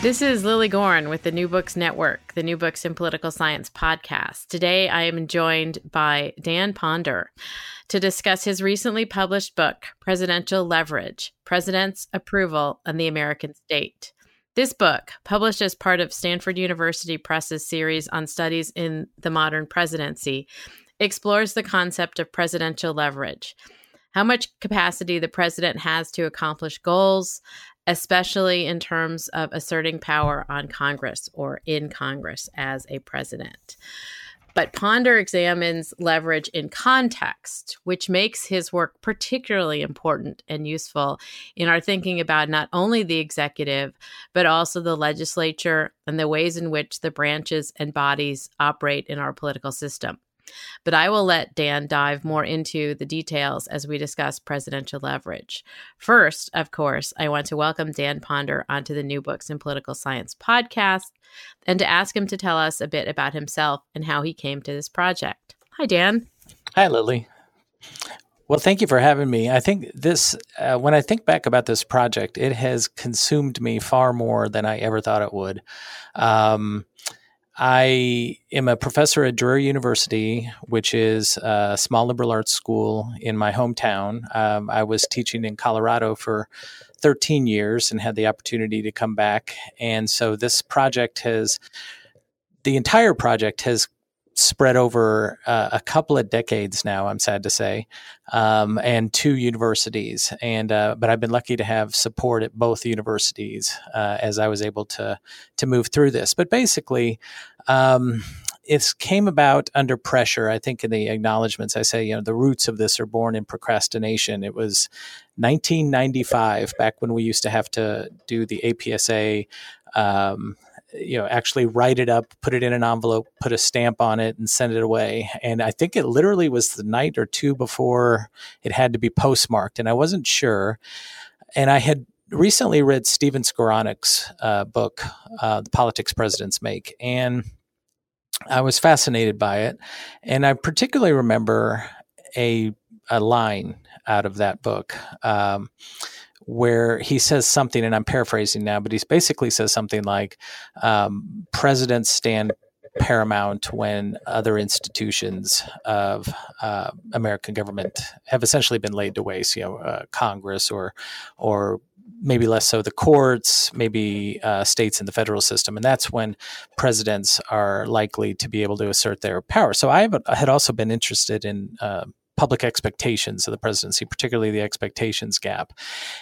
This is Lily Goren with the New Books Network, the New Books in Political Science podcast. Today I am joined by Dan Ponder to discuss his recently published book, Presidential Leverage President's Approval and the American State. This book, published as part of Stanford University Press's series on studies in the modern presidency, explores the concept of presidential leverage how much capacity the president has to accomplish goals, especially in terms of asserting power on Congress or in Congress as a president. But Ponder examines leverage in context, which makes his work particularly important and useful in our thinking about not only the executive, but also the legislature and the ways in which the branches and bodies operate in our political system. But I will let Dan dive more into the details as we discuss presidential leverage. First, of course, I want to welcome Dan Ponder onto the New Books in Political Science podcast and to ask him to tell us a bit about himself and how he came to this project. Hi, Dan. Hi, Lily. Well, thank you for having me. I think this, uh, when I think back about this project, it has consumed me far more than I ever thought it would. Um, I am a professor at Drury University, which is a small liberal arts school in my hometown. Um, I was teaching in Colorado for 13 years and had the opportunity to come back. And so this project has, the entire project has spread over uh, a couple of decades now. I'm sad to say, um, and two universities. And uh, but I've been lucky to have support at both universities uh, as I was able to to move through this. But basically. Um, it came about under pressure. I think in the acknowledgments, I say, you know, the roots of this are born in procrastination. It was 1995, back when we used to have to do the APSA um, you know actually write it up put it in an envelope put a stamp on it and send it away. And i think it literally was the night or two before it had to be postmarked and i wasn't sure. And i had recently read Stephen Skowronek's uh, book uh, the politics presidents make and i was fascinated by it. And i particularly remember a, a line out of that book. Um, where he says something, and I'm paraphrasing now, but he basically says something like, um, "Presidents stand paramount when other institutions of uh, American government have essentially been laid to waste. You know, uh, Congress or or maybe less so the courts, maybe uh, states in the federal system, and that's when presidents are likely to be able to assert their power. So I, I had also been interested in uh, public expectations of the presidency, particularly the expectations gap.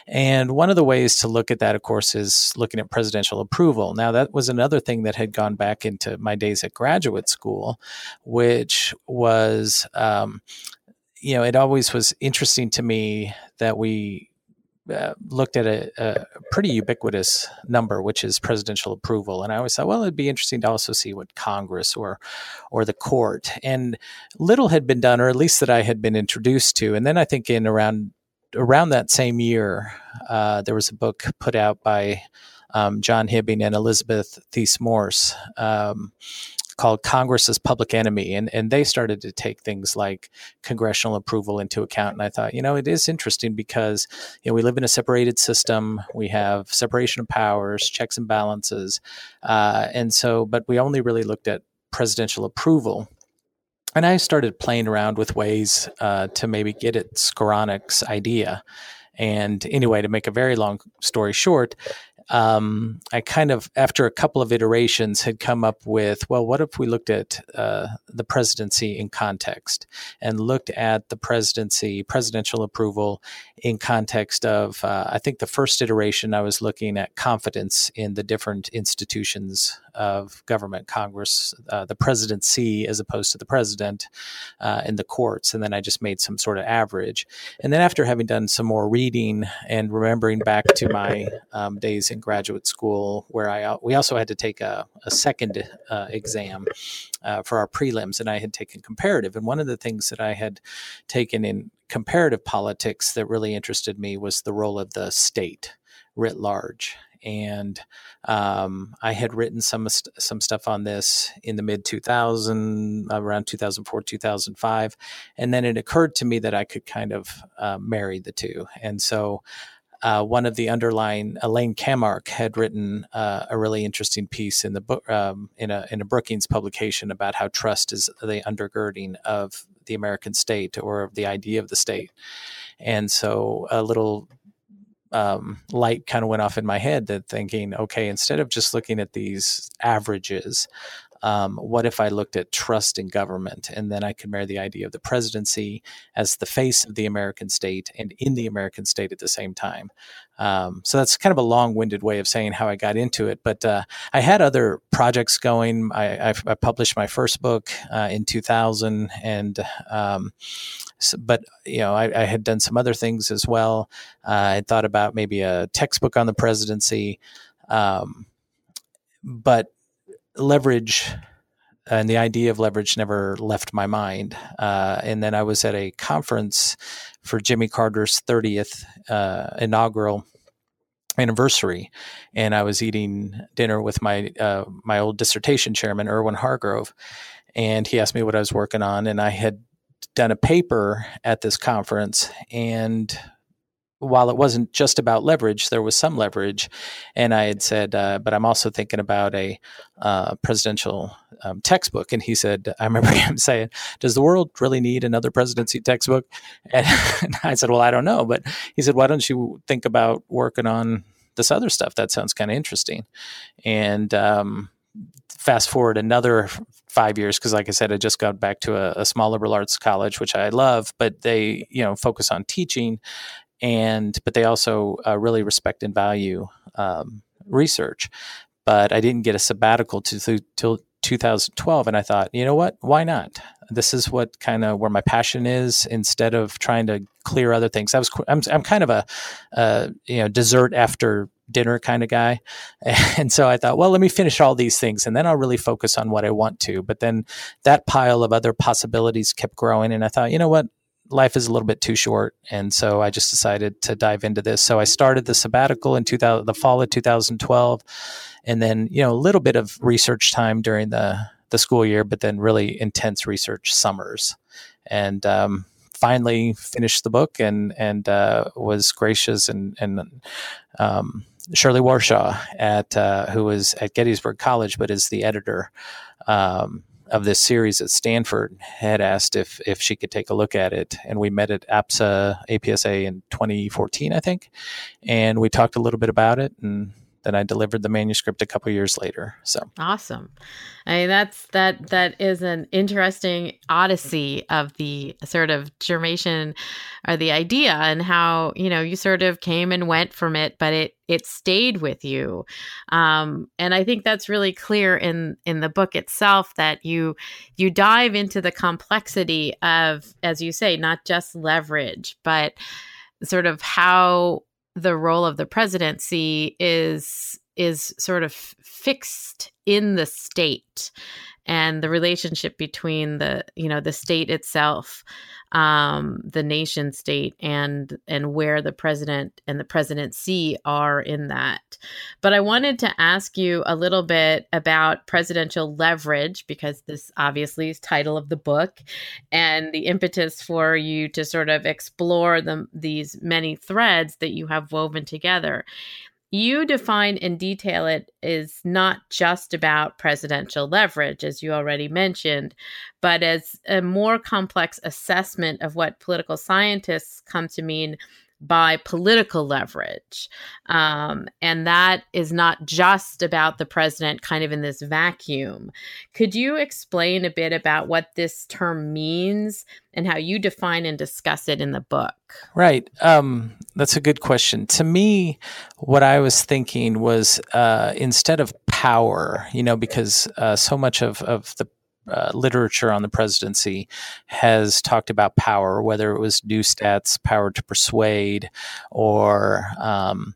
And one of the ways to look at that, of course, is looking at presidential approval. Now, that was another thing that had gone back into my days at graduate school, which was, um, you know, it always was interesting to me that we uh, looked at a, a, pretty ubiquitous number, which is presidential approval. And I always thought, well, it'd be interesting to also see what Congress or or the court. And little had been done, or at least that I had been introduced to. And then I think in around around that same year, uh, there was a book put out by um, John Hibbing and Elizabeth Theiss-Morse. Um, called Congress as Public Enemy. And, and they started to take things like congressional approval into account. And I thought, you know, it is interesting because, you know, we live in a separated system. We have separation of powers, checks and balances. Uh, and so, but we only really looked at presidential approval. And I started playing around with ways uh, to maybe get at Skowronek's idea. And anyway, to make a very long story short, um, I kind of, after a couple of iterations, had come up with, well, what if we looked at uh, the presidency in context and looked at the presidency, presidential approval in context of, uh, I think the first iteration, I was looking at confidence in the different institutions of government, Congress, uh, the presidency as opposed to the president, uh, and the courts. And then I just made some sort of average. And then after having done some more reading and remembering back to my um, days in graduate school, where I we also had to take a, a second uh, exam uh, for our prelims, and I had taken comparative. And one of the things that I had taken in comparative politics that really interested me was the role of the state writ large. And um, I had written some some stuff on this in the mid 2000 around 2004 2005 and then it occurred to me that I could kind of uh, marry the two. And so uh, one of the underlying Elaine Kamarck had written uh, a really interesting piece in the book um, in a in a Brookings publication about how trust is the undergirding of the American state or the idea of the state, and so a little um, light kind of went off in my head that thinking, okay, instead of just looking at these averages, um, what if I looked at trust in government? And then I could marry the idea of the presidency as the face of the American state and in the American state at the same time. Um, so that's kind of a long winded way of saying how I got into it. But uh, I had other projects going. I, I, I published my first book uh, in 2000. And, um, so, but, you know, I, I, had done some other things as well. Uh, I thought about maybe a textbook on the presidency. Um, but leverage and the idea of leverage never left my mind. Uh, and then I was at a conference for Jimmy Carter's 30th uh, inaugural anniversary, and I was eating dinner with my uh, my old dissertation chairman, Erwin Hargrove, and he asked me what I was working on, and I had done a paper at this conference, and while it wasn't just about leverage, there was some leverage. And I had said, uh, but I'm also thinking about a uh, presidential um, textbook. And he said, I remember him saying, Does the world really need another presidency textbook? And, and I said, Well, I don't know. But he said, Why don't you think about working on this other stuff? That sounds kind of interesting. And um, fast forward another five years because like i said i just got back to a, a, small liberal arts college which i love but they you know focus on teaching and but they also uh, really respect and value um, research. But I didn't get a sabbatical to, till 2012, and I thought, you know what? Why not? This is what kind of where my passion is. Instead of trying to clear other things, I was I'm, I'm kind of a, a you know dessert after dinner kind of guy. And so I thought, well, let me finish all these things and then I'll really focus on what I want to. But then that pile of other possibilities kept growing. And I thought, you know what? Life is a little bit too short, and so I just decided to dive into this. So I started the sabbatical in 2000, the fall of 2012, and then you know a little bit of research time during the the school year, but then really intense research summers, and um, finally finished the book and and uh, was gracious and and um, Shirley Warshaw at uh, who was at Gettysburg College, but is the editor. Um, of this series at Stanford had asked if if she could take a look at it, and we met at APSA APSA in 2014, I think, and we talked a little bit about it and then I delivered the manuscript a couple years later. So awesome! I mean, that's that that is an interesting odyssey of the sort of germation or the idea and how you know you sort of came and went from it, but it it stayed with you. Um, and I think that's really clear in in the book itself that you you dive into the complexity of, as you say, not just leverage, but sort of how the role of the presidency is is sort of fixed in the state and the relationship between the you know the state itself um, the nation state and and where the president and the presidency are in that. But i wanted to ask you a little bit about presidential leverage because this obviously is title of the book and the impetus for you to sort of explore the, these many threads that you have woven together you define and detail it is not just about presidential leverage, as you already mentioned, but as a more complex assessment of what political scientists come to mean by political leverage. Um, and that is not just about the president kind of in this vacuum. Could you explain a bit about what this term means and how you define and discuss it in the book? Right. Um, that's a good question. To me, what I was thinking was uh, instead of power, you know, because uh, so much of, of the uh, literature on the presidency has talked about power, whether it was Neustadt's power to persuade or um,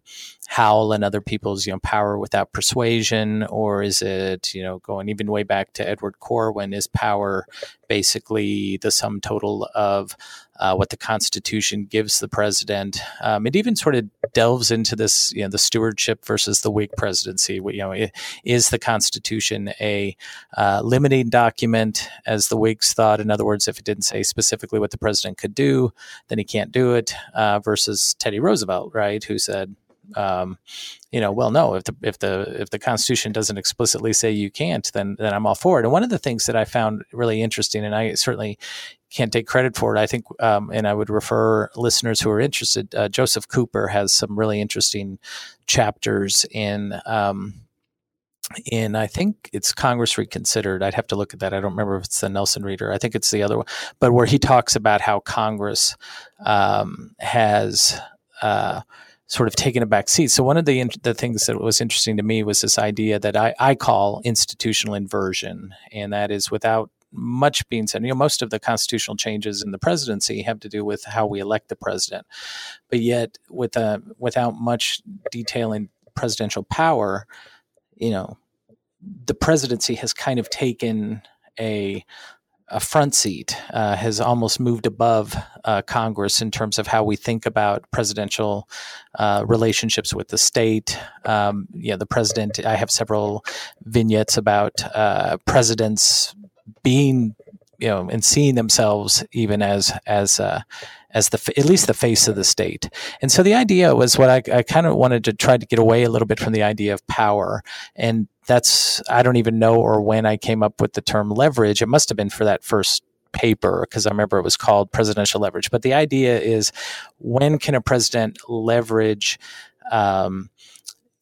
Howell and other people's you know power without persuasion, or is it you know going even way back to Edward Corwin? Is power basically the sum total of uh, what the Constitution gives the president. Um, it even sort of delves into this, you know, the stewardship versus the Whig presidency. You know, is the Constitution a uh, limiting document, as the Whigs thought? In other words, if it didn't say specifically what the president could do, then he can't do it. Uh, versus Teddy Roosevelt, right, who said, um, you know, well, no, if the if the if the Constitution doesn't explicitly say you can't, then then I'm all for it. And one of the things that I found really interesting, and I certainly can't take credit for it. I think, um, and I would refer listeners who are interested. Uh, Joseph Cooper has some really interesting chapters in. Um, in I think it's Congress Reconsidered. I'd have to look at that. I don't remember if it's the Nelson Reader. I think it's the other one, but where he talks about how Congress um, has uh, sort of taken a back seat. So one of the the things that was interesting to me was this idea that I, I call institutional inversion, and that is without much being said. You know, most of the constitutional changes in the presidency have to do with how we elect the president, but yet with a, without much detailing presidential power, you know, the presidency has kind of taken a a front seat, uh, has almost moved above uh, Congress in terms of how we think about presidential uh, relationships with the state. Um, yeah, the president. I have several vignettes about uh, presidents being, you know, and seeing themselves even as as uh, as the at least the face of the state. And so the idea was what I, I kind of wanted to try to get away a little bit from the idea of power and that's I don't even know or when I came up with the term leverage. It must have been for that first paper because I remember it was called presidential leverage. But the idea is when can a president leverage um,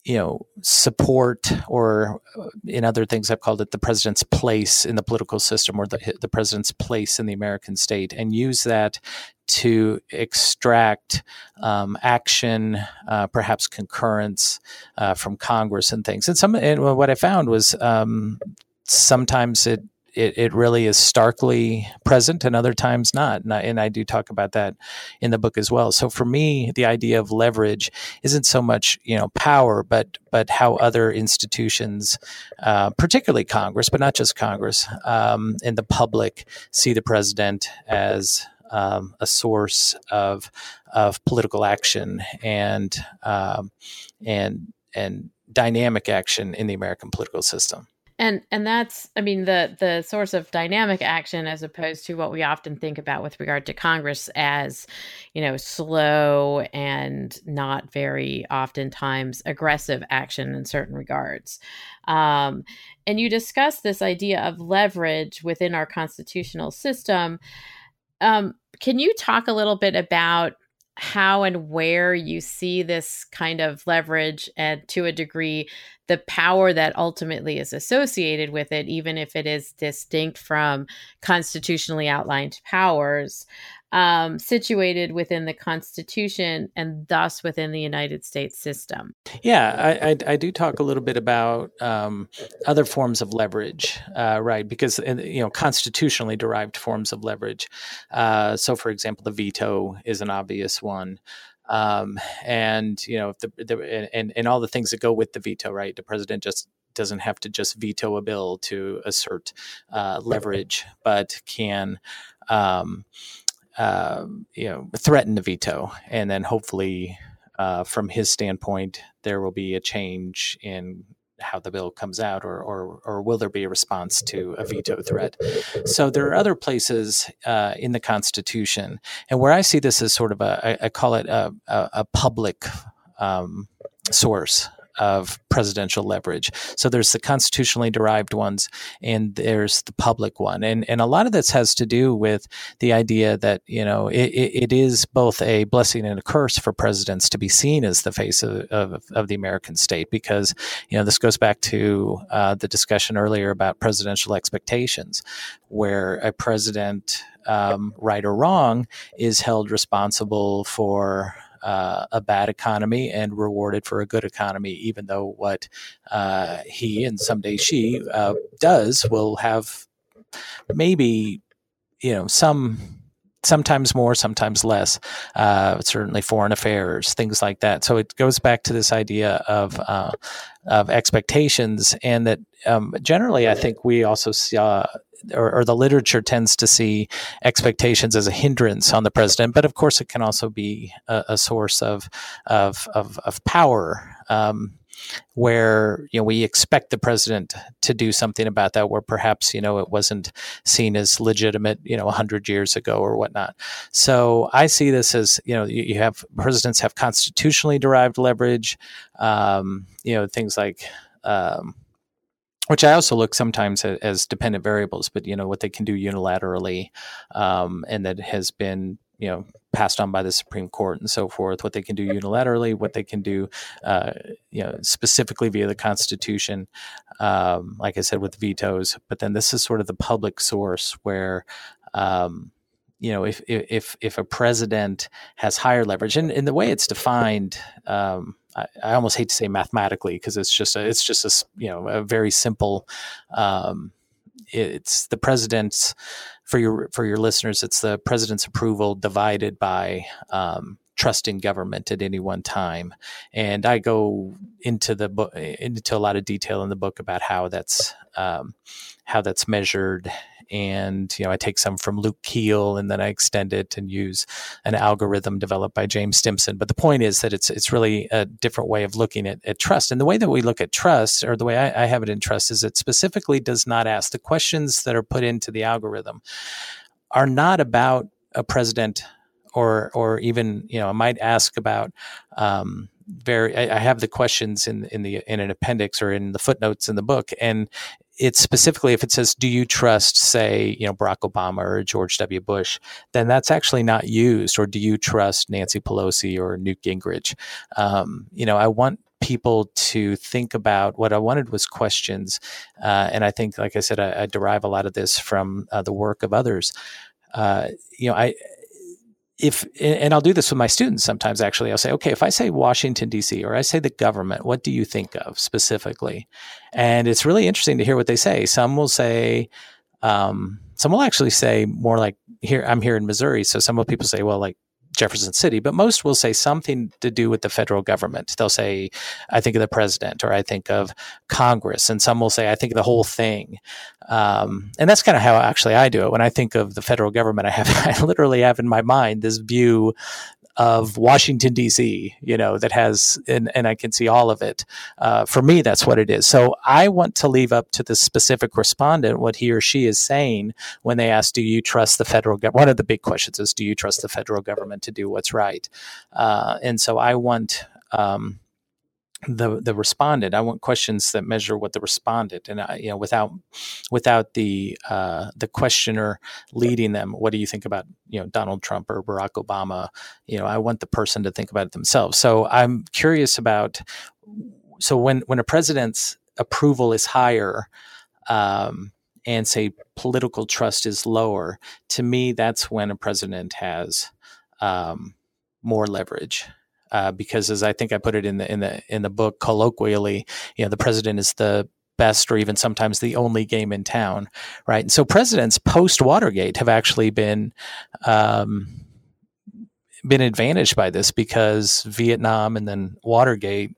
you know, support, or uh, in other things, I've called it the president's place in the political system or the, the president's place in the American state, and use that to extract um, action, uh, perhaps concurrence uh, from Congress and things. And some, and what I found was um, sometimes it it, it really is starkly present and other times not. And I, and I do talk about that in the book as well. So for me, the idea of leverage isn't so much, you know, power, but, but how other institutions, uh, particularly Congress, but not just Congress, um, and the public see the president as um, a source of of political action and um, and and dynamic action in the American political system and and that's i mean the the source of dynamic action as opposed to what we often think about with regard to congress as you know slow and not very oftentimes aggressive action in certain regards. Um, and you discuss this idea of leverage within our constitutional system. Um, can you talk a little bit about how and where you see this kind of leverage and to a degree the power that ultimately is associated with it even if it is distinct from constitutionally outlined powers um, situated within the Constitution and thus within the United States system. Yeah, I, I, I do talk a little bit about um, other forms of leverage, uh, right? Because you know, constitutionally derived forms of leverage. Uh, so, for example, the veto is an obvious one. Um, and you know, the, the and and all the things that go with the veto, right? The president just doesn't have to just veto a bill to assert uh, leverage, but can um, um, you know, threaten the veto, and then hopefully, uh, from his standpoint, there will be a change in how the bill comes out, or or or will there be a response to a veto threat? So there are other places uh, in the Constitution, and where I see this as sort of a, I, I call it a, a, a public um, source of presidential leverage. So there's the constitutionally derived ones and there's the public one. And, and a lot of this has to do with the idea that, you know, it, it is both a blessing and a curse for presidents to be seen as the face of, of, of the American state because, you know, this goes back to uh, the discussion earlier about presidential expectations, where a president, um, right or wrong, is held responsible for uh, a bad economy and rewarded for a good economy, even though what uh, he and someday she uh, does will have maybe you know some sometimes more, sometimes less. Uh, certainly, foreign affairs, things like that. So it goes back to this idea of uh, of expectations, and that um, generally, I think we also saw or, or, the literature tends to see expectations as a hindrance on the president, but of course it can also be a, a source of of of, of power. Um, where you know we expect the president to do something about that where perhaps you know it wasn't seen as legitimate you know 100 years ago or whatnot so i see this as you know you, have presidents have constitutionally derived leverage um, you know things like um, which I also look sometimes as dependent variables, but you know what they can do unilaterally, um, and that has been you know passed on by the Supreme Court and so forth. What they can do unilaterally, what they can do, uh, you know, specifically via the Constitution, um, like I said with vetoes. But then this is sort of the public source where. Um, you know, if if if a president has higher leverage, and, in the way it's defined, um, I, I, almost hate to say mathematically because it's just a, it's just a you know a very simple. Um, it's the president's for your for your listeners. It's the president's approval divided by um, trust in government at any one time, and I go into the book into a lot of detail in the book about how that's um, how that's measured and you know I take some from Luke Keele and then I extend it and use an algorithm developed by James Stimson. But the point is that it's it's really a different way of looking at, at trust. And the way that we look at trust, or the way I, I have it in trust, is it specifically does not ask the questions that are put into the algorithm are not about a president or or even you know I might ask about um, very I, I, have the questions in in the in an appendix or in the footnotes in the book and it's specifically if it says do you trust say you know barack obama or george w bush then that's actually not used or do you trust nancy pelosi or newt gingrich um, you know i want people to think about what I wanted was questions. Uh, and I think, like I said, I, I derive a lot of this from uh, the work of others. Uh, you know, I if and I'll do this with my students sometimes actually. I'll say okay if I say Washington DC or I say the government what do you think of specifically? And it's really interesting to hear what they say. Some will say um, some will actually say more like here I'm here in Missouri. So some people say well like Jefferson City, but most will say something to do with the federal government. They'll say, I think of the president or I think of Congress. And some will say, I think of the whole thing. Um, and that's kind of how actually I do it. When I think of the federal government, I have, I literally have in my mind this view of Washington D.C. You know that has and and I can see all of it. Uh, for me, that's what it is. So I want to leave up to the specific respondent what he or she is saying when they ask, "Do you trust the federal government?" One of the big questions is, "Do you trust the federal government to do what's right?" Uh, and so I want. Um, the the respondent. I want questions that measure what the respondent, and I, you know, without without the uh, the questioner leading them. What do you think about you know Donald Trump or Barack Obama? You know, I want the person to think about it themselves. So I'm curious about. So when when a president's approval is higher. Um, and say political trust is lower, to me, that's when a president has um, more leverage uh, because as I think I put it in the in the in the book colloquially, you know, the president is the best or even sometimes the only game in town, right? And so presidents post Watergate have actually been um, been advantaged by this because Vietnam and then Watergate.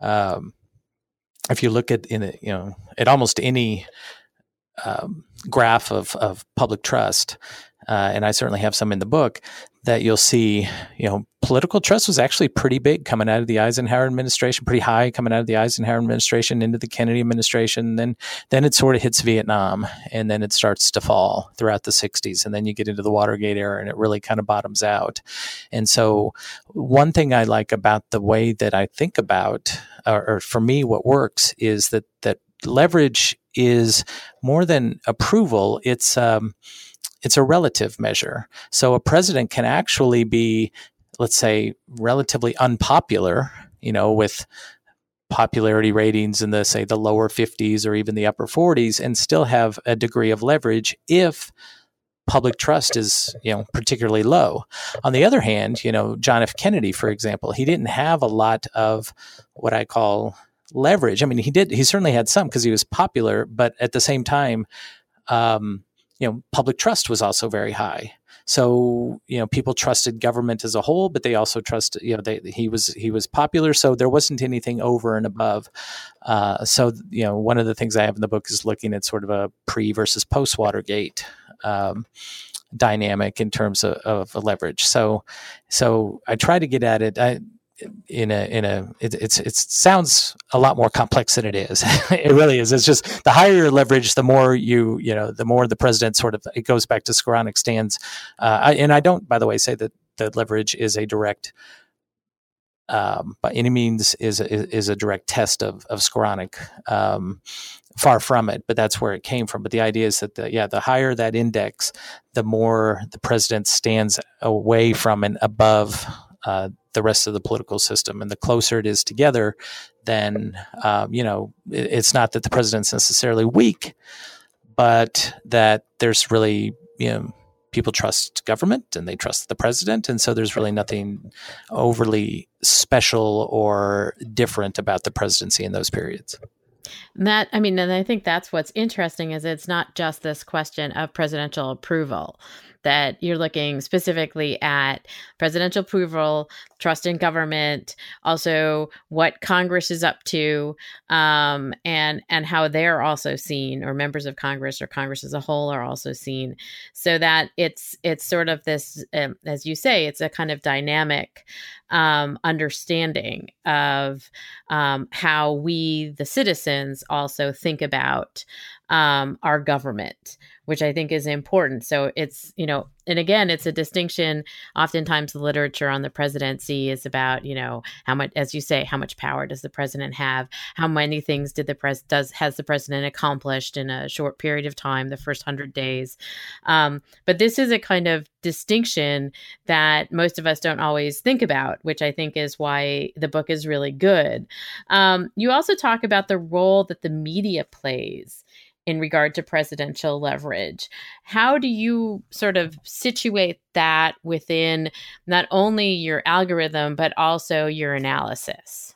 Um, if you look at in a, you know at almost any um, graph of of public trust, uh, and I certainly have some in the book, that you'll see, you know, political trust was actually pretty big coming out of the Eisenhower administration, pretty high coming out of the Eisenhower administration into the Kennedy administration. Then, then it sort of hits Vietnam, and then it starts to fall throughout the '60s, and then you get into the Watergate era, and it really kind of bottoms out. And so, one thing I like about the way that I think about, or, or for me, what works is that that leverage is more than approval. It's um, it's a relative measure. So a president can actually be, let's say, relatively unpopular, you know, with popularity ratings in the say the lower 50s or even the upper 40s and still have a degree of leverage if public trust is you know particularly low. On the other hand you know john f. Kennedy for example he didn't have a lot of what i call leverage. I mean he did he certainly had some because he was popular but at the same time um, you know, public trust was also very high. so you know people trusted government as a whole, but they also trusted you know they, he was he was popular, so there wasn't anything over and above. Uh, so you know one of the things I have in the book is looking at sort of a pre versus post Watergate. Um, dynamic in terms of, of leverage. So, so I try to get at it. I, in a in a it, it's it sounds a lot more complex than it is. it really is. It's just the higher your leverage, the more you you know, the more the president sort of it goes back to Skowronek stands. Uh, I, and I don't, by the way, say that the leverage is a direct. Um, by any means, is is, a direct test of of Skowronek. Um, far from it, but that's where it came from. But the idea is that the yeah, the higher that index, the more the president stands away from and above uh, the rest of the political system. And the closer it is together, then um, you know it, it's not that the president's necessarily weak, but that there's really you know people trust government and they trust the president. And so there's really nothing overly special or different about the presidency in those periods. That I mean, and I think that's what's interesting is it's not just this question of presidential approval that you're looking specifically at presidential approval, trust in government, also what Congress is up to, um, and and how they're also seen, or members of Congress or Congress as a whole are also seen, so that it's it's sort of this, um, as you say, it's a kind of dynamic um, understanding of um, how we, the citizens, also think about um, our government, which I think is important. So it's, you know, and again, it's a distinction. Oftentimes, the literature on the presidency is about, you know, how much, as you say, how much power does the president have? How many things did the pres does has the president accomplished in a short period of time, the first hundred days? Um, but this is a kind of distinction that most of us don't always think about, which I think is why the book is really good. Um, you also talk about the role that the media plays in regard to presidential leverage. How do you sort of situate that within not only your algorithm, but also your analysis?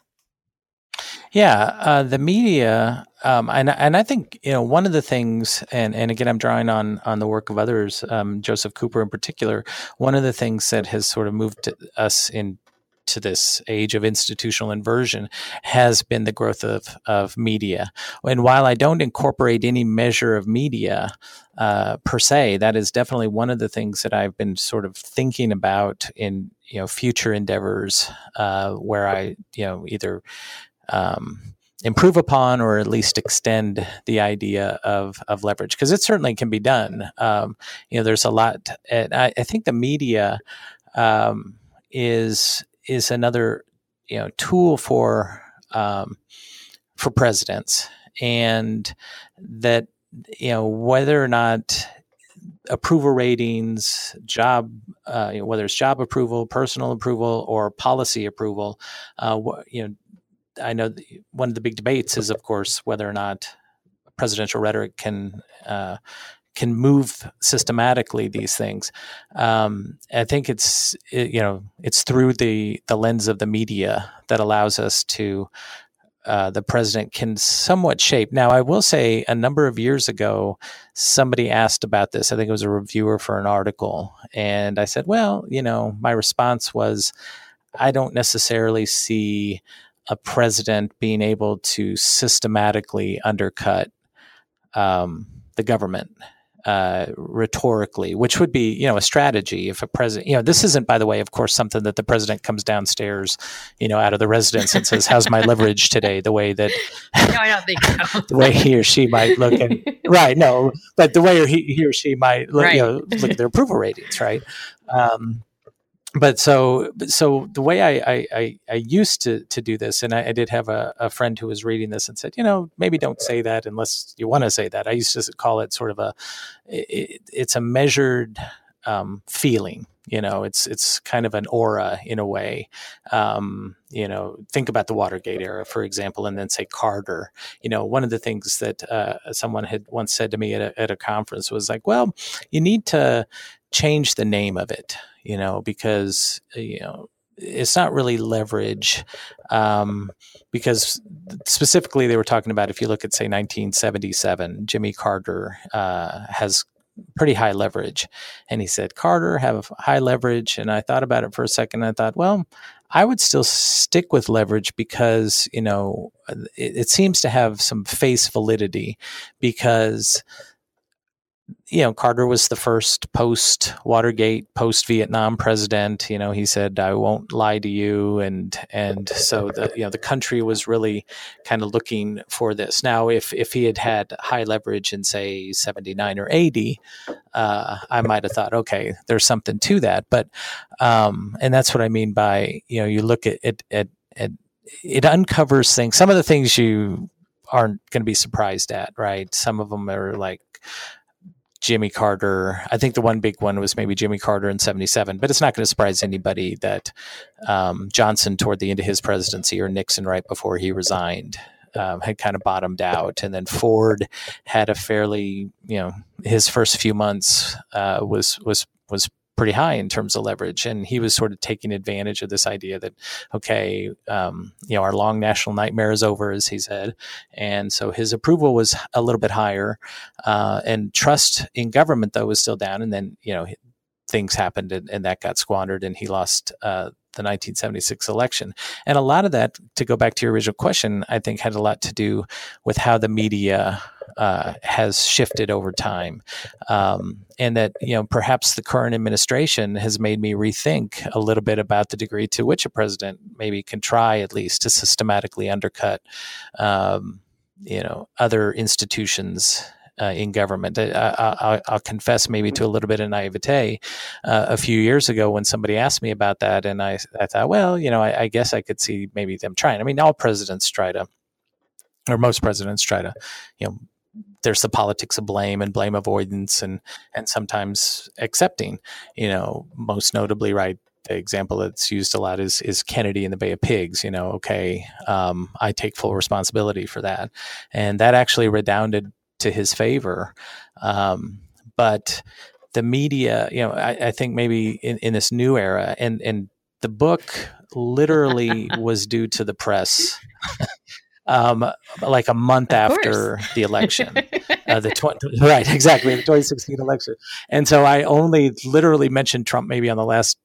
Yeah, uh, the media, um, and and I think you know one of the things, and and again, I'm drawing on on the work of others, um, Joseph Cooper in particular. One of the things that has sort of moved us in to this age of institutional inversion has been the growth of, of media. And while I don't incorporate any measure of media uh, per se, that is definitely one of the things that I've been sort of thinking about in you know future endeavors uh, where I you know either um, improve upon or at least extend the idea of, of leverage because it certainly can be done. Um, you know, there's a lot. I, I, think the media um, is is another you know tool for um, for presidents, and that you know whether or not approval ratings, job, uh, you know, whether it's job approval, personal approval, or policy approval. Uh, you know, I know one of the big debates is, of course, whether or not presidential rhetoric can uh, can move systematically these things. Um, I think it's it, you know it's through the the lens of the media that allows us to uh, the president can somewhat shape. Now, I will say a number of years ago, somebody asked about this. I think it was a reviewer for an article, and I said, "Well, you know, my response was." I don't necessarily see a president being able to systematically undercut um, the government uh, rhetorically, which would be, you know, a strategy if a president, you know, this isn't, by the way, of course, something that the president comes downstairs, you know, out of the residence and says, "How's my leverage today?" The way that, no, I don't think so. the way he or she might look at, right? No, but the way he, he or she might look, right. you know, look at their approval ratings, right? Um, but so so the way I, I I, used to to do this, and I, I did have a, a, friend who was reading this and said, you know, maybe don't say that unless you want to say that. I used to call it sort of a it, it's a measured um, feeling. You know, it's it's kind of an aura in a way. Um, you know, think about the Watergate era, for example, and then say Carter. You know, one of the things that uh, someone had once said to me at a, at a conference was like, "Well, you need to change the name of it." You know, because, uh, you know, it's not really leverage um, because specifically they were talking about if you look at say 1977 jimmy carter uh, has pretty high leverage. And he said, Carter, have high leverage. And I thought about it for a second. I thought, well, I would still stick with leverage because, you know, it, it seems to have some face validity because you know, Carter was the first post Watergate, post Vietnam president. You know, he said, "I won't lie to you," and and so the you know the country was really kind of looking for this. Now, if if he had had high leverage in say seventy nine or eighty, uh, I might have thought, okay, there's something to that. But um, and that's what I mean by you know you look at it at, at it uncovers things. Some of the things you aren't going to be surprised at, right? Some of them are like Jimmy Carter. I think the one big one was maybe Jimmy Carter in 77, but it's not going to surprise anybody that um, Johnson, toward the end of his presidency, or Nixon right before he resigned, um, had kind of bottomed out. And then Ford had a fairly, you know, his first few months uh, was, was, was pretty high in terms of leverage. And he was sort of taking advantage of this idea that, okay, um, you know, our long national nightmare is over, as he said. And so his approval was a little bit higher. Uh, and trust in government, though, was still down. And then, you know, things happened and, and that got squandered and he lost uh, the 1976 election. And a lot of that, to go back to your original question, I think had a lot to do with how the media uh, has shifted over time. Um, and that, you know, perhaps the current administration has made me rethink a little bit about the degree to which a president maybe can try at least to systematically undercut, um, you know, other institutions uh, in government. I, will confess maybe to a little bit of naivete. Uh, a few years ago, when somebody asked me about that, and I, I thought, well, you know, I, I, guess I could see maybe them trying. I mean, all presidents try to, or most presidents try to, you know. There's the politics of blame and blame avoidance, and and sometimes accepting. You know, most notably, right the example that's used a lot is is Kennedy in the Bay of Pigs. You know, okay, um, I take full responsibility for that, and that actually redounded to his favor. Um, but the media, you know, I, I think maybe in, in, this new era, and and the book literally was due to the press. um, like a month of after course. the election, uh, the tw- right, exactly, the 2016 election, and so I only literally mentioned Trump maybe on the last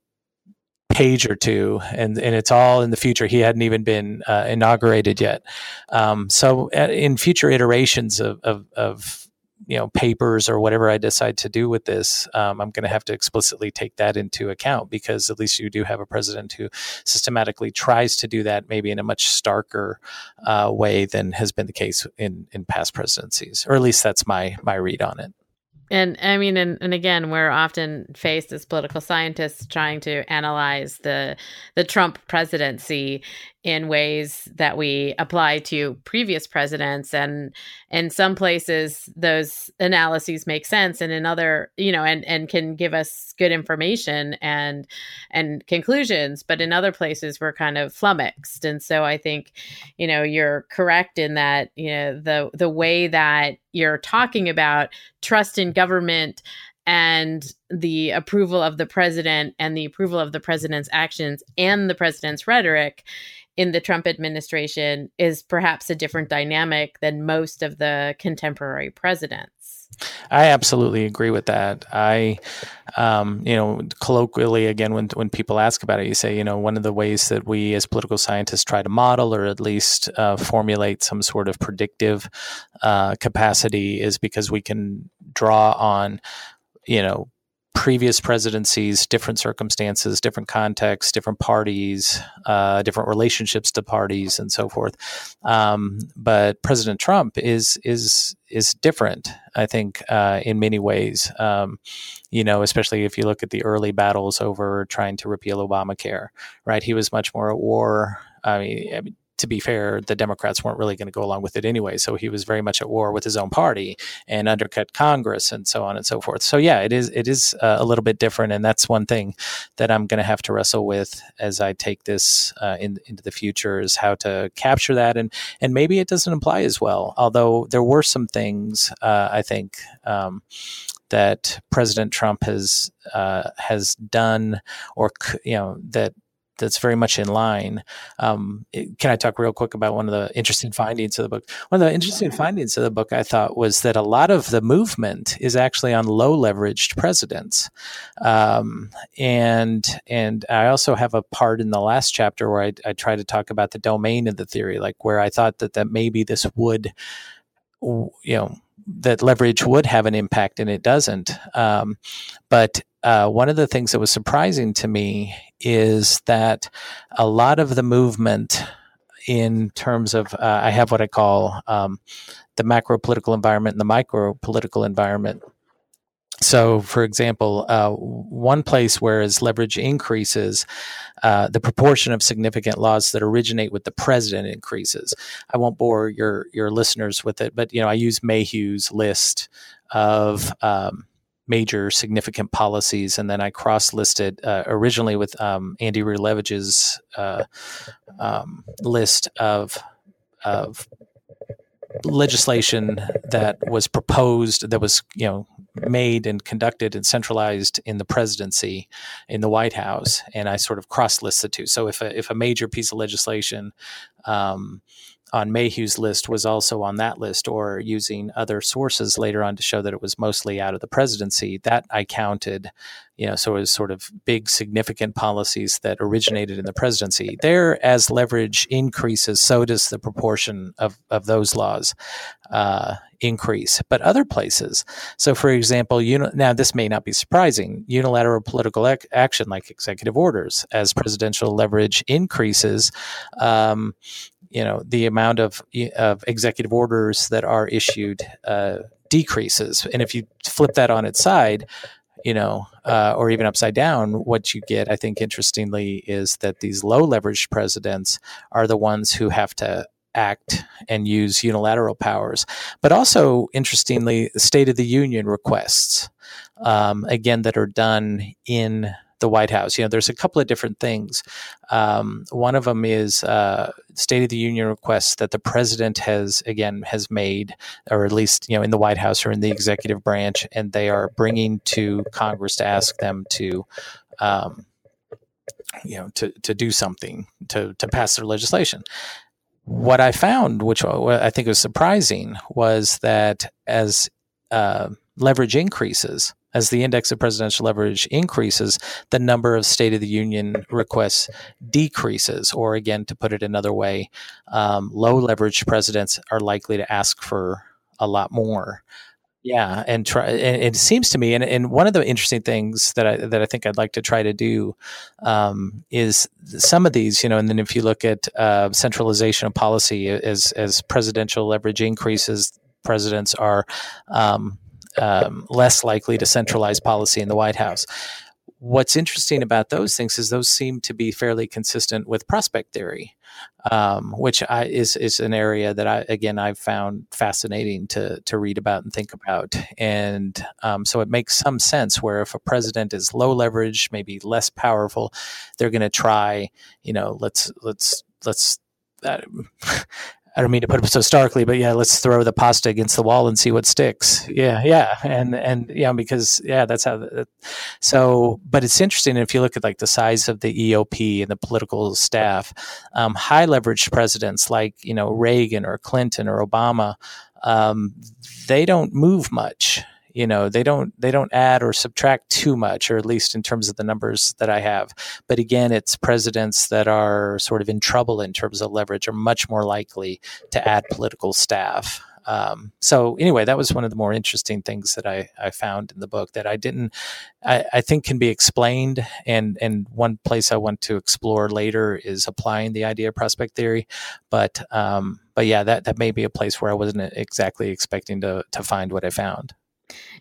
page or two, and and it's all in the future. He hadn't even been uh, inaugurated yet. Um, so uh, in future iterations of, of, of you know papers or whatever I decide to do with this, um, I'm going to have to explicitly take that into account because at least you do have a president who systematically tries to do that, maybe in a much starker uh, way than has been the case in in past presidencies, or at least that's my my read on it. And I mean, and, and again, we're often faced as political scientists trying to analyze the the Trump presidency in ways that we apply to previous presidents and in some places those analyses make sense and in other you know and and can give us good information and and conclusions but in other places we're kind of flummoxed. And so i think you know you're correct in that you know the the way that you're talking about trust in government and the approval of the president and the approval of the president's actions and the president's rhetoric in the Trump administration is perhaps a different dynamic than most of the contemporary presidents. I absolutely agree with that. I, um, you know, colloquially, again, when when people ask about it, you say, you know, one of the ways that we as political scientists try to model or at least uh, formulate some sort of predictive uh, capacity is because we can draw on, you know, previous presidencies, different circumstances, different contexts, different parties, uh, different relationships to parties, and so forth. Um, but President Trump is is is different, I think, uh, in many ways. Um, you know, especially if you look at the early battles over trying to repeal Obamacare, right? He was much more at war. I mean, I mean to be fair, the Democrats weren't really going to go along with it anyway. So he was very much at war with his own party and undercut Congress and so on and so forth. So yeah, it is it is uh, a little bit different, and that's one thing that I'm going to have to wrestle with as I take this uh, in, into the future is how to capture that, and and maybe it doesn't apply as well. Although there were some things uh, I think. Um, that President Trump has uh, has done, or you know that that's very much in line. Um, it, can I talk real quick about one of the interesting findings of the book? One of the interesting findings of the book I thought was that a lot of the movement is actually on low leveraged presidents, um, and and I also have a part in the last chapter where I, I try to talk about the domain of the theory, like where I thought that that maybe this would, you know that leverage would have an impact and it doesn't. Um, but uh, one of the things that was surprising to me is that a lot of the movement in terms of uh, I have what I call um, the macro political environment and the micro political environment. So, for example, uh, one place where as leverage increases, uh, the proportion of significant laws that originate with the president increases. I won't bore your your listeners with it, but you know I use Mayhew's list of um, major significant policies, and then I cross listed uh, originally with um, Andy Rudalevige's uh, um, list of of legislation that was proposed that was you know made and conducted and centralized in the presidency in the White House and I sort of cross list the two. So if a, if a major piece of legislation um, on Mayhew's list was also on that list, or using other sources later on to show that it was mostly out of the presidency. That I counted, you know, so it was sort of big, significant policies that originated in the presidency. There, as leverage increases, so does the proportion of, of those laws uh, increase. But other places, so for example, uni- now this may not be surprising, unilateral political ac- action like executive orders, as presidential leverage increases, um, you know the amount of of executive orders that are issued uh, decreases, and if you flip that on its side, you know, uh, or even upside down, what you get, I think, interestingly, is that these low leveraged presidents are the ones who have to act and use unilateral powers. But also, interestingly, State of the Union requests, um, again, that are done in the White House. You know, there's a couple of different things. Um, one of them is uh, State of the Union requests that the president has again has made, or at least you know in the White House or in the executive branch, and they are bringing to Congress to ask them to. Um, you know, to, to do something to, to pass their legislation what I found, which I think was surprising, was that as uh, leverage increases, as the index of presidential leverage increases, the number of State of the Union requests decreases. Or again, to put it another way, um, low leverage presidents are likely to ask for a lot more. Yeah, and try. And it seems to me, and, and one of the interesting things that I that I think I'd like to try to do um, is some of these, you know, and then if you look at uh, centralization of policy as as presidential leverage increases, presidents are um, um, less likely to centralize policy in the White House. What's interesting about those things is those seem to be fairly consistent with prospect theory, um, which I, is is an area that I again I've found fascinating to to read about and think about, and um, so it makes some sense where if a president is low leverage, maybe less powerful, they're going to try, you know, let's let's let's uh, I don't mean to put it so starkly, but yeah, let's throw the pasta against the wall and see what sticks. Yeah, yeah, and and yeah, because yeah, that's how. The, so, but it's interesting if you look at like the size of the EOP and the political staff, um, high leveraged presidents like you know Reagan or Clinton or Obama, um, they don't move much you know they don't they don't add or subtract too much or at least in terms of the numbers that i have but again it's presidents that are sort of in trouble in terms of leverage are much more likely to add political staff um, so anyway, that was one of the more interesting things that I, I found in the book that I didn't, I, I, think can be explained. And, and one place I want to explore later is applying the idea of prospect theory. But, um, but yeah, that, that may be a place where I wasn't exactly expecting to, to find what I found.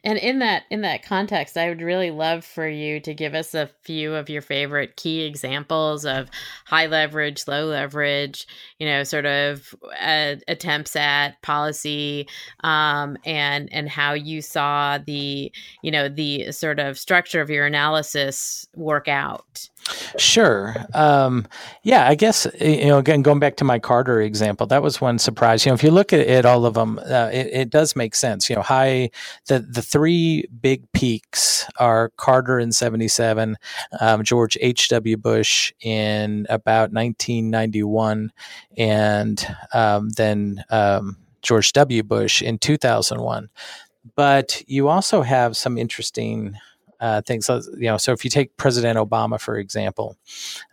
And in that in that context, I would really love for you to give us a few of your favorite key examples of high leverage, low leverage, you know, sort of uh, attempts at policy, um, and and how you saw the you know the sort of structure of your analysis work out. Sure. Um, yeah, I guess you know. Again, going back to my Carter example, that was one surprise. You know, if you look at, at all of them, uh, it, it, does make sense. You know, high the the the three big peaks are Carter in '77, um, George H. W. Bush in about 1991, and um, then um, George W. Bush in 2001. But you also have some interesting uh, things. You know, so if you take President Obama for example,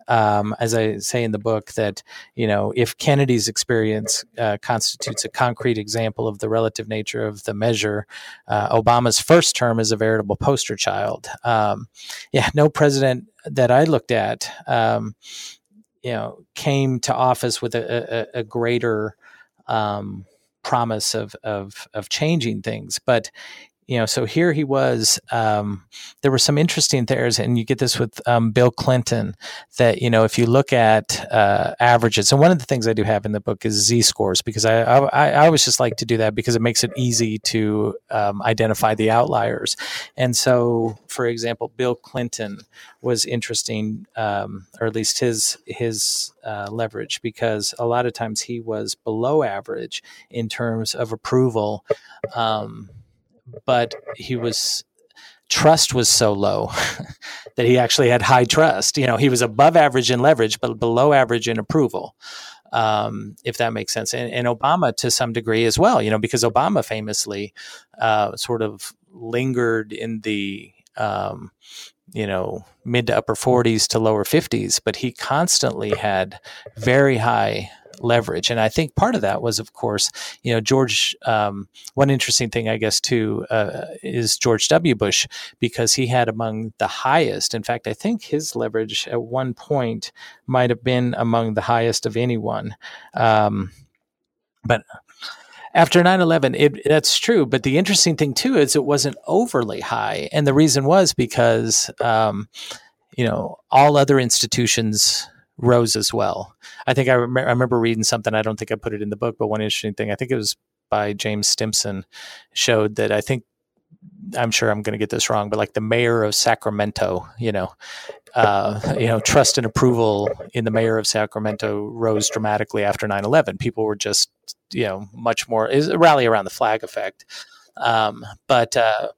um, as I say in the book, that you know if Kennedy's experience uh, constitutes a concrete example of the relative nature of the measure, uh, Obama's first term is a veritable poster child. Um, yeah, no president that I looked at, um, you know, came to office with a, a, a greater um, promise of of of changing things. But you know, so here he was. Um, there were some interesting things, and you get this with um, Bill Clinton. That you know, if you look at uh, averages, and one of the things I do have in the book is Z scores because I, I, I always just like to do that because it makes it easy to um, identify the outliers. And so, for example, Bill Clinton was interesting, um, or at least his his uh, leverage, because a lot of times he was below average in terms of approval. Um, but he was trust was so low that he actually had high trust. You know, he was above average in leverage, but below average in approval. Um, if that makes sense, and, and, Obama to some degree as well. You know, because Obama famously uh, sort of lingered in the um, you know mid to upper 40s to lower 50s, but he constantly had very high leverage. And I think part of that was, of course, you know, George. Um, one interesting thing, I guess, too, uh, is George W. Bush because he had among the highest. In fact, I think his leverage at one point might have been among the highest of anyone. Um, but after 9-11 it, that's true but the interesting thing too is it wasn't overly high and the reason was because um, you know all other institutions rose as well. I think I, rem- I remember reading something. I don't think I put it in the book, but one interesting thing I think it was by James Stimson showed that I think I'm sure I'm going to get this wrong, but like the mayor of Sacramento, you know, uh, you know, trust and approval in the mayor of Sacramento rose dramatically after 9/11. People were just, you know, much more is a rally around the flag effect. Um, but uh,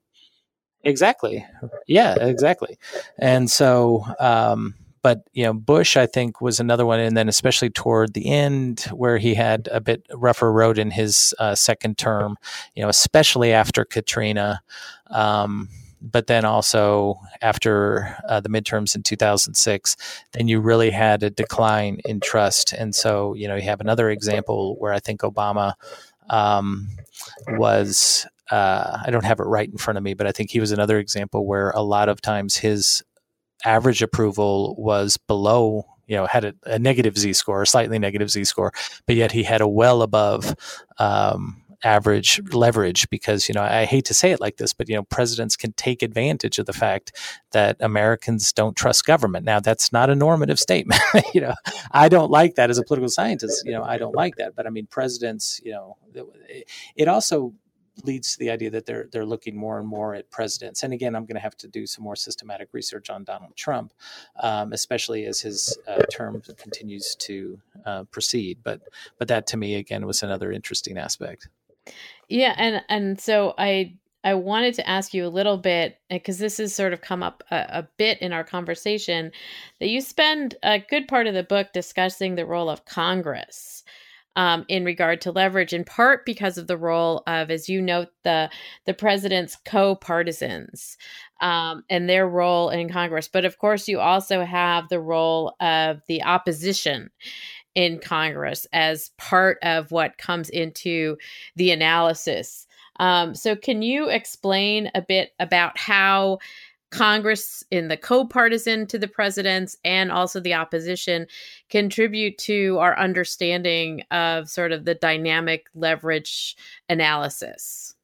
exactly, yeah, exactly, and so um, but you know Bush I think was another one, and then especially toward the end where he had a bit rougher road in his uh, second term, you know, especially after Katrina. Um, but then also after uh, the midterms in 2006, then you really had a decline in trust. And so, you know, you have another example where I think Obama um, was, uh, I don't have it right in front of me, but I think he was another example where a lot of times his average approval was below you know had a, a, negative z score a slightly negative z score but yet he had a well above um, average leverage because you know I hate to say it like this but you know presidents can take advantage of the fact that Americans don't trust government. Now that's not a normative statement you know. I don't like that as a political scientist you know I don't like that but I mean presidents you know it also leads to the idea that they're they're looking more and more at presidents. And again, I'm going to have to do some more systematic research on Donald Trump, um, especially as his uh, term continues to uh, proceed. But but that to me again was another interesting aspect. Yeah, and and so I I wanted to ask you a little bit because this has sort of come up a, a, bit in our conversation that you spend a good part of the book discussing the role of Congress um, in regard to leverage, in part because of the role of, as you note, the the president's co-partisans um, and their role in Congress. But of course, you also have the role of the opposition in Congress as part of what comes into the analysis. Um, so, can you explain a bit about how Congress in the co-partisan to the presidents and also the opposition contribute to our understanding of sort of the dynamic leverage analysis.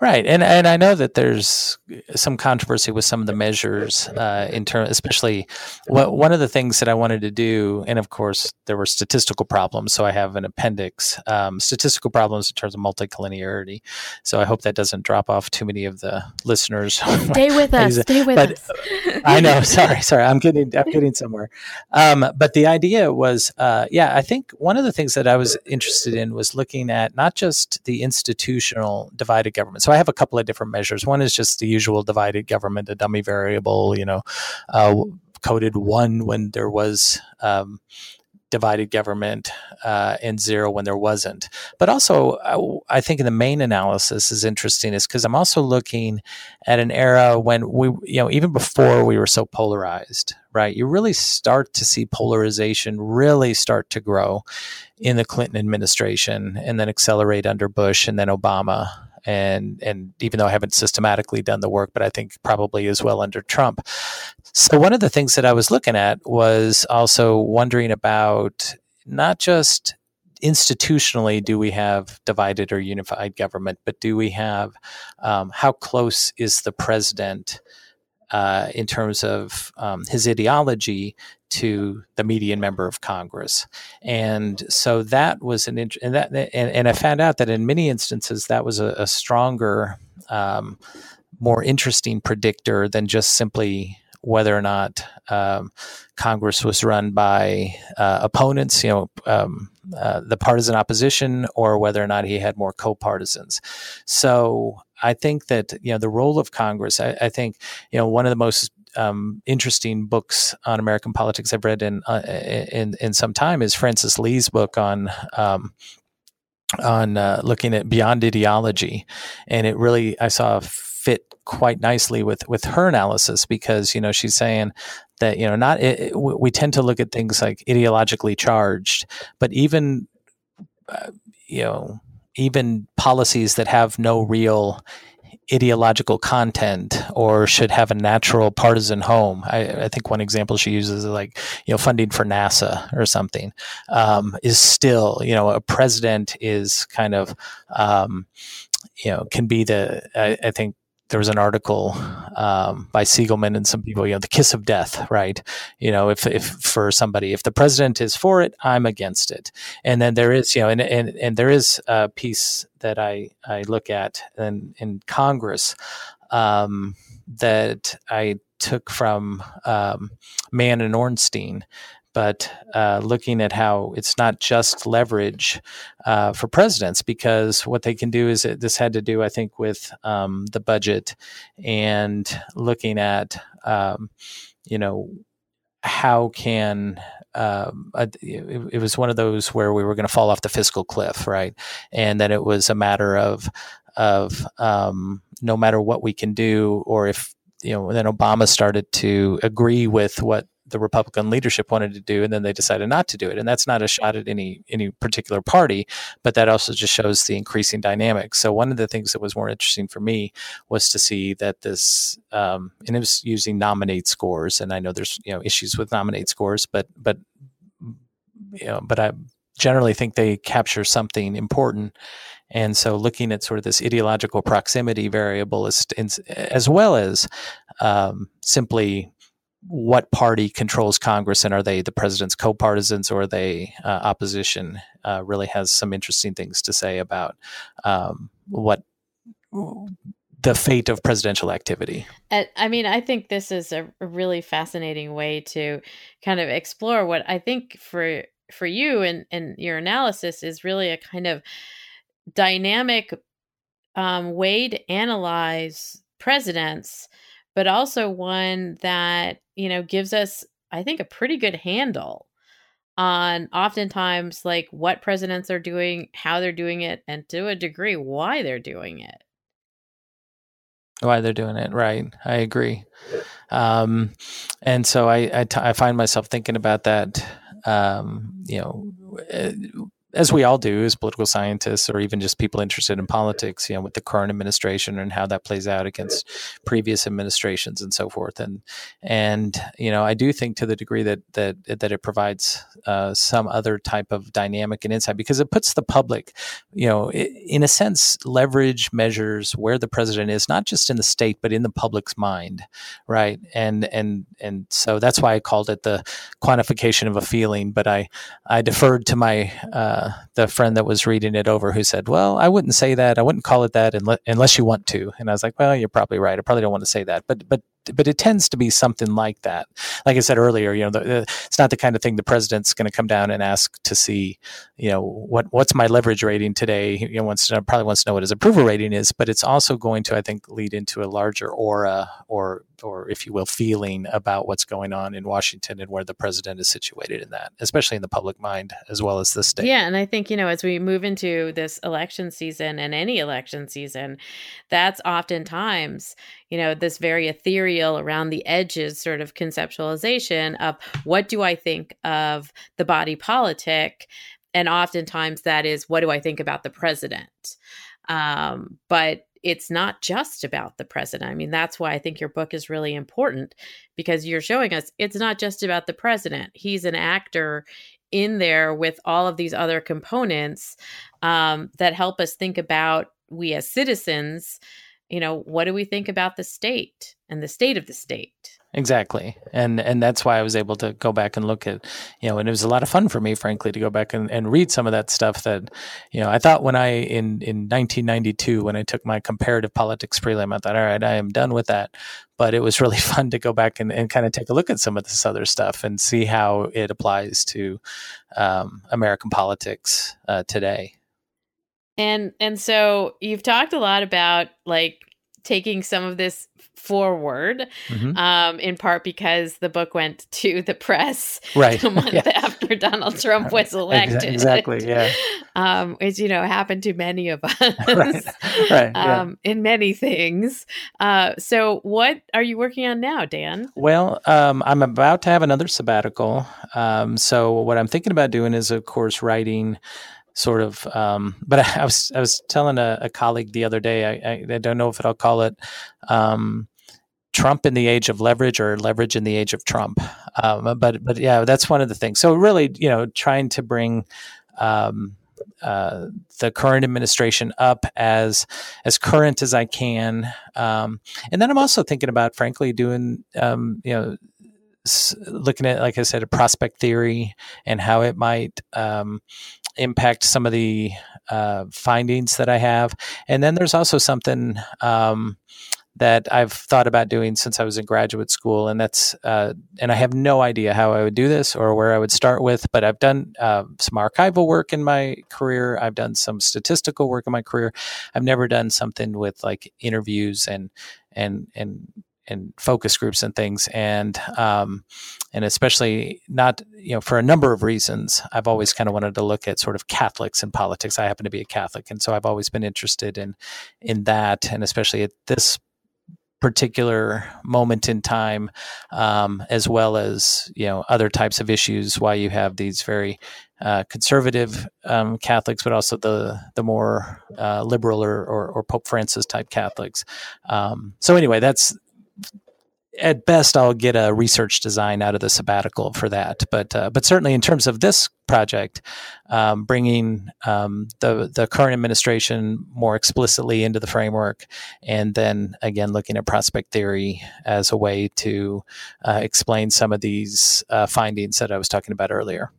Right, and and I know that there's some controversy with some of the measures uh, in terms, especially what, one of the things that I wanted to do, and of course there were statistical problems. So I have an appendix, um, statistical problems in terms of multicollinearity. So I hope that doesn't drop off too many of the listeners. Stay with us. Stay with but, us. I know. Sorry, sorry. I'm getting I'm getting somewhere. Um, but the idea was, uh, yeah, I think one of the things that I was interested in was looking at not just the institutional divide divided government. So I have a couple of different measures. One is just the usual divided government, a dummy variable, you know, uh, coded one when there was um, divided government uh, and zero when there wasn't. But also, I, I think the main analysis is interesting is because I'm also looking at an era when we, you know, even before we were so polarized, right? You really start to see polarization really start to grow in the Clinton administration and then accelerate under Bush and then Obama and and even though I haven't systematically done the work, but I think probably as well under Trump. So one of the things that I was looking at was also wondering about not just institutionally do we have divided or unified government, but do we have um, how close is the president uh, in terms of um, his ideology to the median member of Congress, and so that was an int- and that and, and, I found out that in many instances that was a, a stronger, um, more interesting predictor than just simply whether or not um, Congress was run by uh, opponents, you know, um, uh, the partisan opposition, or whether or not he had more co-partisans. So I think that you know the role of Congress. I, I think you know one of the most um, interesting books on American politics I've read in uh, in in some time is Frances Lee's book on. Um, on uh, looking at beyond ideology, and it really I saw fit quite nicely with with her analysis because you know she's saying that you know not it, we tend to look at things like ideologically charged, but even uh, you know even policies that have no real ideological content or should have a natural partisan home. I, I, think one example she uses is like, you know, funding for NASA or something um, is still, you know, a president is kind of, um, you know, can be the, I, I think there was an article um, by Sigelman and some people, you know, the kiss of death, right? You know, if, if for somebody, if the president is for it, I'm against it. And then there is, you know, and, and, and there is a piece that I, I look at in, in Congress um, that I took from um, Mann and Ornstein but uh, looking at how it's not just leverage uh, for presidents, because what they can do is it, this had to do, I think, with um, the budget and looking at, um, you know, how can um, it, was one of those where we were going to fall off the fiscal cliff, right? And that it was a matter of of um, no matter what we can do, or if you know, then Obama started to agree with what the Republican leadership wanted to do, and then they decided not to do it. And that's not a shot at any any particular party, but that also just shows the increasing dynamic. So one of the things that was more interesting for me was to see that this, um, and it was using nominate scores, and I know there's you know issues with nominate scores, but but you know, but I generally think they capture something important. And so, looking at sort of this ideological proximity variable, is, as well as um, simply what party controls Congress and are they the president's co-partisans or are they uh, opposition uh, really has some interesting things to say about um, what the fate of presidential activity. I mean, I think this is a really fascinating way to kind of explore what I think for for you and and your analysis is really a kind of dynamic um, way to analyze presidents but also one that, you know, gives us, I think, a pretty good handle on oftentimes like what presidents are doing, how they're doing it, and to a degree, why they're doing it. Why they're doing it, right? I agree. Um, and so I, I, t- I find myself thinking about that, um, you know, eh, as we all do as political scientists or even just people interested in politics, you know, with the current administration and how that plays out against previous administrations and so forth. And and you know, I do think to the degree that that that it provides uh, some other type of dynamic and insight because it puts the public, you know, in a sense, leverage measures where the president is not just in the state but in the public's mind, right? And and and so that's why I called it the quantification of a feeling. But I I deferred to my uh, Uh, the friend that was reading it over who said, "Well, I wouldn't say that. I wouldn't call it that unless, unless you want to." And I was like, "Well, you're probably right. I probably don't want to say that." But but but it tends to be something like that. Like I said earlier, you know, the, the, it's not the kind of thing the president's going to come down and ask to see, you know, what what's my leverage rating today. You know, wants to probably wants to know what his approval rating is, but it's also going to, I think, lead into a larger aura or or if you will, feeling about what's going on in Washington and where the president is situated in that, especially in the public mind as well as the state. Yeah, and I think you know as we move into this election season and any election season, that's oftentimes you know this very ethereal around the edges sort of conceptualization of what do I think of the body politic, and oftentimes that is what do I think about the president. Um, but it's not just about the president. I mean, that's why I think your book is really important because you're showing us it's not just about the president. He's an actor in there with all of these other components um, that help us think about we as citizens. You know, what do we think about the state and the state of the state? Exactly. And and that's why I was able to go back and look at, you know, and it was a lot of fun for me, frankly, to go back and, and read some of that stuff that, you know, I thought when I in, in 1992, when I took my comparative politics prelim, I thought, all right, I am done with that. But it was really fun to go back and, and kind of take a look at some of this other stuff and see how it applies to um, American politics uh, today. And and so you've talked a lot about like taking some of this forward, mm-hmm. um, in part because the book went to the press right. a month yeah. after Donald Trump was elected. Exactly, yeah. Um, which, you know, happened to many of us right. Right. Um, yeah. in many things. Uh, so, what are you working on now, Dan? Well, um, I'm about to have another sabbatical. Um, so, what I'm thinking about doing is, of course, writing sort of um, but I, was I was telling a, a colleague the other day I, I, I, don't know if I'll call it um, Trump in the age of leverage or leverage in the age of Trump. Um, but but yeah, that's one of the things. So really, you know, trying to bring um, uh, the current administration up as as current as I can, um, and then I'm also thinking about, frankly, doing um, you know. looking at, like I said, a prospect theory and how it might impact some of the uh, findings that I have, and then there's also something um, that I've thought about doing since I was in graduate school, and that's uh, and I have no idea how I would do this or where I would start with. But I've done uh, some archival work in my career. I've done some statistical work in my career. I've never done something with like interviews and and and and focus groups and things and um, and especially not you know for a number of reasons I've always kind of wanted to look at sort of Catholics in politics I happen to be a Catholic and so I've always been interested in in that and especially at this particular moment in time, um, as well as you know other types of issues. Why you have these very uh, conservative um, Catholics, but also the the more uh, liberal or, or, or, Pope Francis type Catholics. Um, so anyway, that's at best, I'll get a research design out of the sabbatical for that. But uh, but certainly in terms of this project, um, bringing um, the the current administration more explicitly into the framework, and then again looking at prospect theory as a way to uh, explain some of these uh, findings that I was talking about earlier.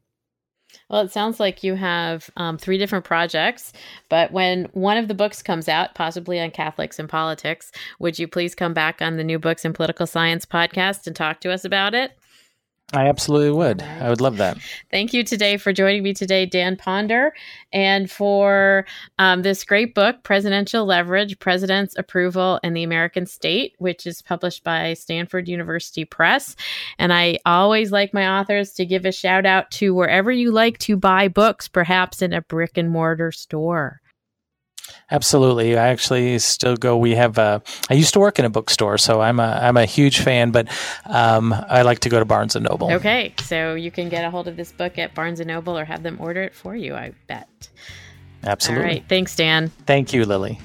Well, it sounds like you have um, three different projects, but when one of the books comes out, possibly on Catholics and politics, would you please come back on the New Books in Political Science podcast and talk to us about it? I absolutely would. I would love that. Thank you today for joining me today, Dan Ponder, and for um, this great book, Presidential Leverage President's Approval and the American State, which is published by Stanford University Press. And I always like my authors to give a shout out to wherever you like to buy books, perhaps in a brick and mortar store. Absolutely. I actually still go. We have. A, I used to work in a bookstore, so I'm a I'm a huge fan. But um, I like to go to Barnes and Noble. Okay, so you can get a hold of this book at Barnes and Noble or have them order it for you. I bet. Absolutely. All right. Thanks, Dan. Thank you, Lily.